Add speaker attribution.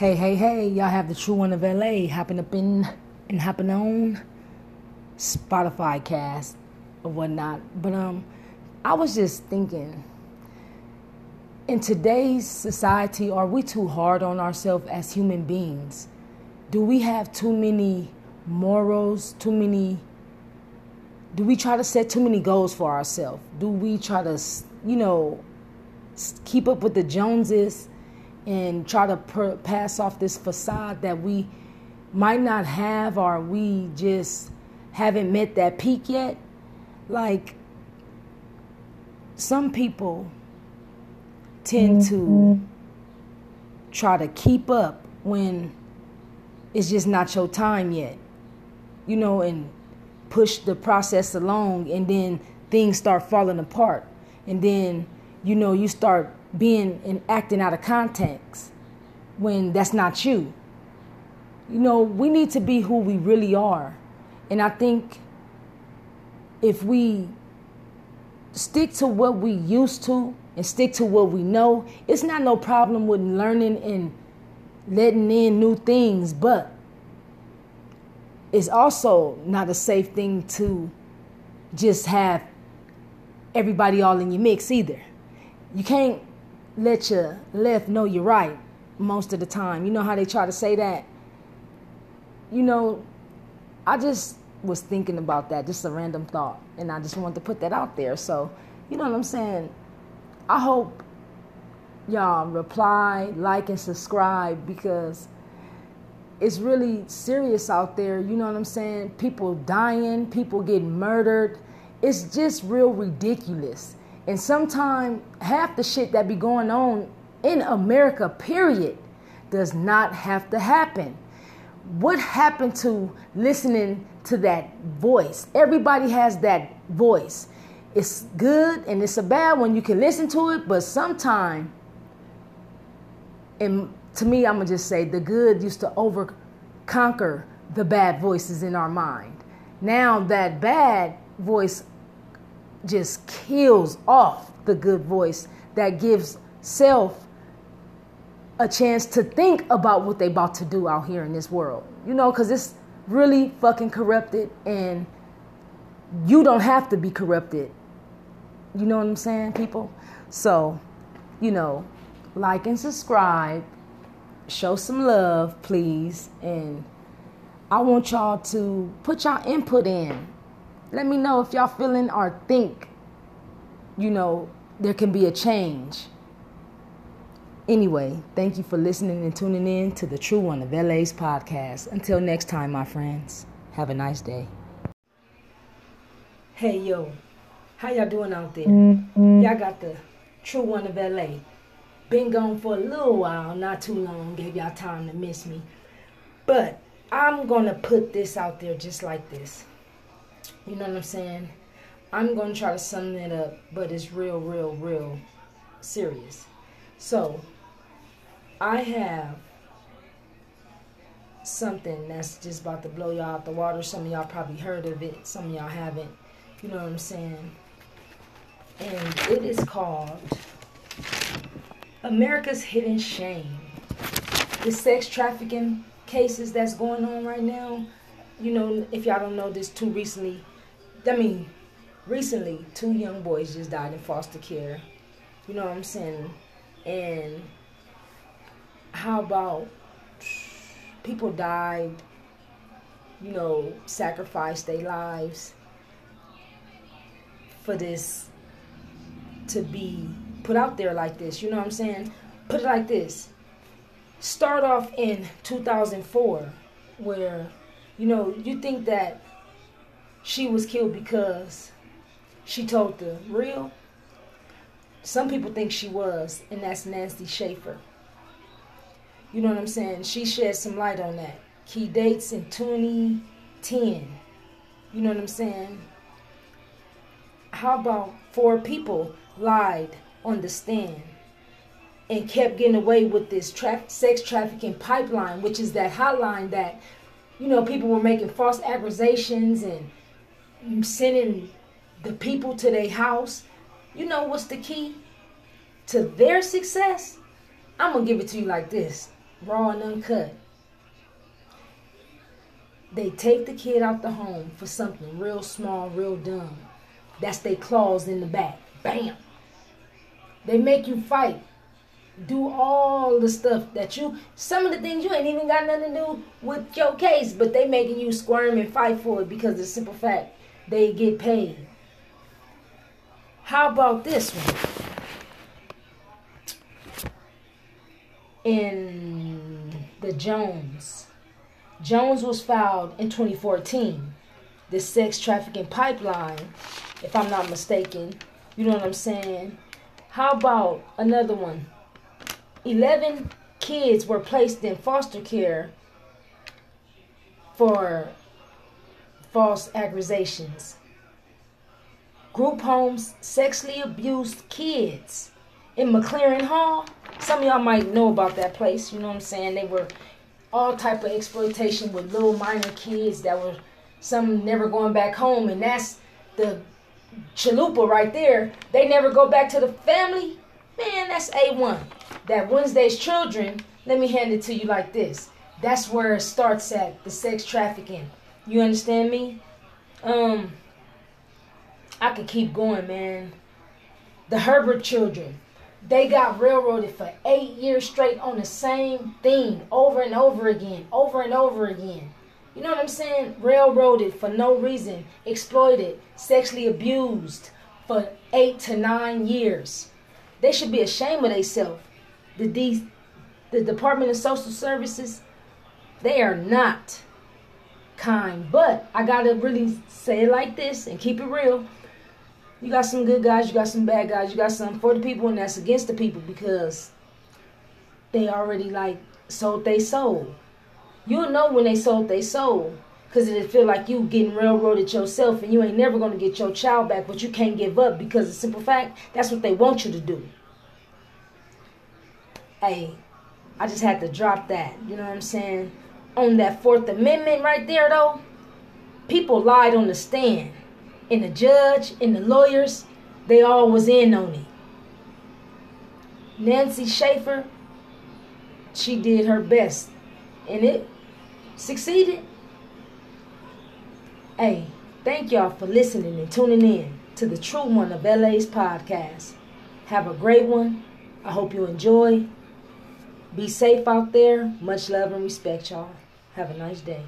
Speaker 1: Hey, hey, hey, y'all have the true one of LA happen up in and happen on Spotify cast or whatnot. But um I was just thinking in today's society, are we too hard on ourselves as human beings? Do we have too many morals, too many do we try to set too many goals for ourselves? Do we try to, you know, keep up with the Joneses and try to per- pass off this facade that we might not have or we just haven't met that peak yet? Like, some people tend to try to keep up when it's just not your time yet. You know, and push the process along and then things start falling apart and then you know you start being and acting out of context when that's not you you know we need to be who we really are and i think if we stick to what we used to and stick to what we know it's not no problem with learning and letting in new things but it's also not a safe thing to just have everybody all in your mix either. You can't let your left know you're right most of the time. You know how they try to say that? You know, I just was thinking about that, just a random thought, and I just wanted to put that out there. So, you know what I'm saying? I hope y'all reply, like, and subscribe because it's really serious out there. You know what I'm saying? People dying, people getting murdered. It's just real ridiculous. And sometimes half the shit that be going on in America, period, does not have to happen. What happened to listening to that voice? Everybody has that voice. It's good and it's a bad one. You can listen to it, but sometimes, and to me, I'm gonna just say the good used to over conquer the bad voices in our mind. Now that bad voice just kills off the good voice that gives self a chance to think about what they about to do out here in this world. You know, because it's really fucking corrupted and you don't have to be corrupted. You know what I'm saying, people? So, you know, like and subscribe show some love, please. And I want y'all to put y'all input in. Let me know if y'all feeling or think, you know, there can be a change. Anyway, thank you for listening and tuning in to the True One of LA's podcast. Until next time, my friends, have a nice day. Hey, yo, how y'all doing out there? Mm-hmm. Y'all got the True One of LA been gone for a little while, not too long, gave y'all time to miss me. But I'm gonna put this out there just like this. You know what I'm saying? I'm gonna try to sum it up, but it's real, real, real serious. So, I have something that's just about to blow y'all out the water. Some of y'all probably heard of it, some of y'all haven't. You know what I'm saying? And it is called America's hidden shame. The sex trafficking cases that's going on right now. You know, if y'all don't know this, too recently, I mean, recently, two young boys just died in foster care. You know what I'm saying? And how about people died, you know, sacrificed their lives for this to be put out there like this. You know what I'm saying? Put it like this. Start off in 2004, where, you know, you think that she was killed because she told the real. Some people think she was, and that's Nancy Schaefer. You know what I'm saying? She shed some light on that. Key dates in 2010. You know what I'm saying? How about four people lied on the stand and kept getting away with this tra- sex trafficking pipeline, which is that hotline that, you know, people were making false accusations and sending the people to their house. You know what's the key to their success? I'm going to give it to you like this raw and uncut. They take the kid out the home for something real small, real dumb. That's their claws in the back. Bam. They make you fight. Do all the stuff that you some of the things you ain't even got nothing to do with your case, but they making you squirm and fight for it because of the simple fact they get paid. How about this one? In the Jones. Jones was filed in 2014. The sex trafficking pipeline, if I'm not mistaken. You know what I'm saying? How about another one? 11 kids were placed in foster care for false accusations group homes sexually abused kids in MacLaren Hall. Some of y'all might know about that place. You know what I'm saying? They were all type of exploitation with little minor kids that were some never going back home, and that's the chalupa right there. They never go back to the family. Man, that's A1. That Wednesday's children, let me hand it to you like this. That's where it starts at, the sex trafficking. You understand me? Um, I could keep going, man. The Herbert children, they got railroaded for eight years straight on the same thing over and over again, over and over again. You know what I'm saying? Railroaded for no reason, exploited, sexually abused for eight to nine years. They should be ashamed of themselves. The, the, the Department of Social Services, they are not kind. But I gotta really say it like this and keep it real you got some good guys, you got some bad guys, you got some for the people and that's against the people because they already like sold they soul. You'll know when they sold they soul. Cause it feel like you getting railroaded yourself and you ain't never gonna get your child back, but you can't give up because the simple fact that's what they want you to do. Hey, I just had to drop that. You know what I'm saying? On that Fourth Amendment right there though, people lied on the stand and the judge and the lawyers, they all was in on it. Nancy Schaefer, she did her best and it succeeded. Hey, thank y'all for listening and tuning in to the True One of LA's podcast. Have a great one. I hope you enjoy. Be safe out there. Much love and respect, y'all. Have a nice day.